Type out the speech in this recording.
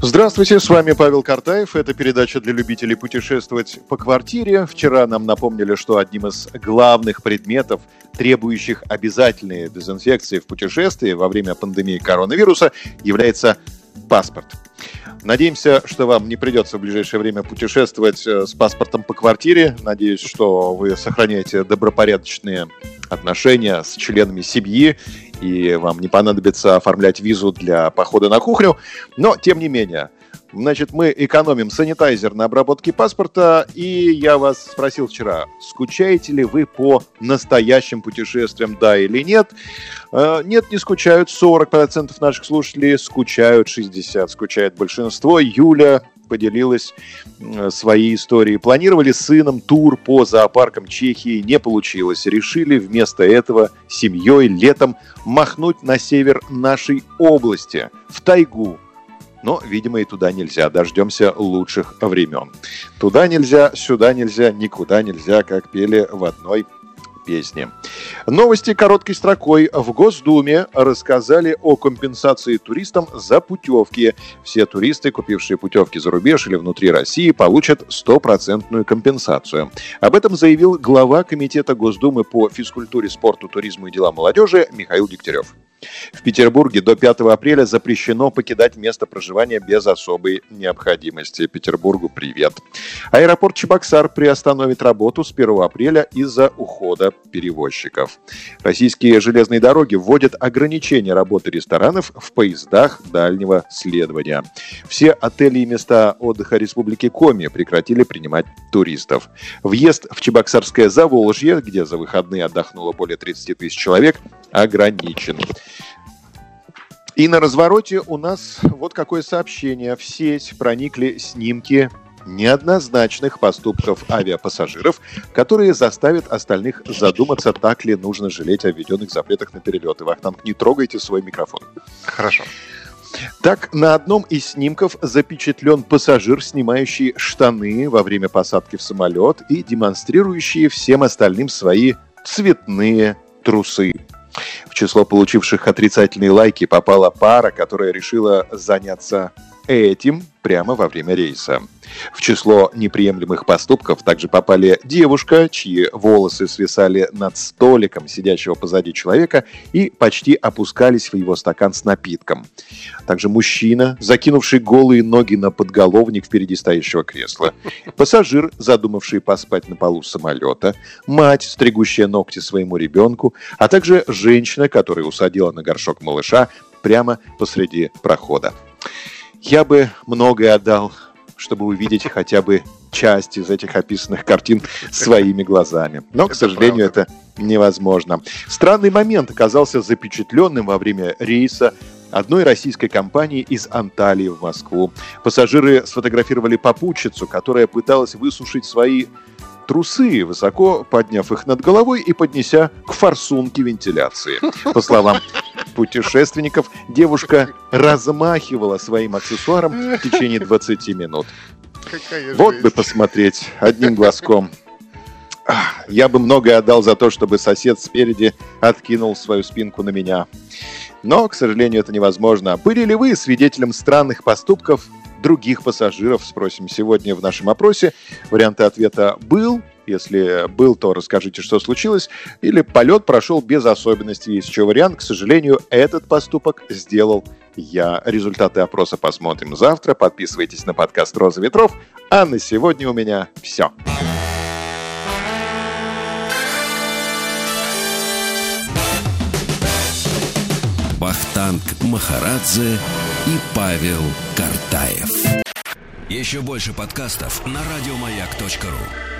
Здравствуйте, с вами Павел Картаев. Это передача для любителей путешествовать по квартире. Вчера нам напомнили, что одним из главных предметов, требующих обязательной дезинфекции в путешествии во время пандемии коронавируса, является паспорт. Надеемся, что вам не придется в ближайшее время путешествовать э, с паспортом по квартире. Надеюсь, что вы сохраняете добропорядочные отношения с членами семьи и вам не понадобится оформлять визу для похода на кухню. Но, тем не менее, Значит, мы экономим санитайзер на обработке паспорта, и я вас спросил вчера, скучаете ли вы по настоящим путешествиям, да или нет? Э, нет, не скучают. 40% наших слушателей скучают, 60% скучает большинство. Юля поделилась своей историей. Планировали с сыном тур по зоопаркам Чехии, не получилось. Решили вместо этого семьей летом махнуть на север нашей области, в тайгу. Но, видимо, и туда нельзя. Дождемся лучших времен. Туда нельзя, сюда нельзя, никуда нельзя, как пели в одной песни. Новости короткой строкой. В Госдуме рассказали о компенсации туристам за путевки. Все туристы, купившие путевки за рубеж или внутри России, получат стопроцентную компенсацию. Об этом заявил глава Комитета Госдумы по физкультуре, спорту, туризму и делам молодежи Михаил Дегтярев. В Петербурге до 5 апреля запрещено покидать место проживания без особой необходимости. Петербургу привет. Аэропорт Чебоксар приостановит работу с 1 апреля из-за ухода перевозчиков. Российские железные дороги вводят ограничения работы ресторанов в поездах дальнего следования. Все отели и места отдыха Республики Коми прекратили принимать туристов. Въезд в Чебоксарское Заволжье, где за выходные отдохнуло более 30 тысяч человек, ограничен. И на развороте у нас вот какое сообщение. В сеть проникли снимки неоднозначных поступков авиапассажиров, которые заставят остальных задуматься, так ли нужно жалеть о введенных запретах на перелеты. Вахтанг, не трогайте свой микрофон. Хорошо. Так, на одном из снимков запечатлен пассажир, снимающий штаны во время посадки в самолет и демонстрирующий всем остальным свои цветные трусы. В число получивших отрицательные лайки попала пара, которая решила заняться этим прямо во время рейса. В число неприемлемых поступков также попали девушка, чьи волосы свисали над столиком сидящего позади человека и почти опускались в его стакан с напитком. Также мужчина, закинувший голые ноги на подголовник впереди стоящего кресла. Пассажир, задумавший поспать на полу самолета. Мать, стригущая ногти своему ребенку. А также женщина, которая усадила на горшок малыша прямо посреди прохода. Я бы многое отдал, чтобы увидеть хотя бы часть из этих описанных картин своими глазами. Но, к сожалению, это невозможно. Странный момент оказался запечатленным во время рейса одной российской компании из Анталии в Москву. Пассажиры сфотографировали попутчицу, которая пыталась высушить свои трусы, высоко подняв их над головой и поднеся к форсунке вентиляции. По словам путешественников, девушка размахивала своим аксессуаром в течение 20 минут. Какая вот жизнь. бы посмотреть одним глазком. Я бы многое отдал за то, чтобы сосед спереди откинул свою спинку на меня. Но, к сожалению, это невозможно. Были ли вы свидетелем странных поступков других пассажиров, спросим сегодня в нашем опросе. Варианты ответа «был», если был, то расскажите, что случилось. Или полет прошел без особенностей. Есть еще вариант. К сожалению, этот поступок сделал я. Результаты опроса посмотрим завтра. Подписывайтесь на подкаст «Роза ветров». А на сегодня у меня все. Бахтанг Махарадзе и Павел Картаев. Еще больше подкастов на радиомаяк.ру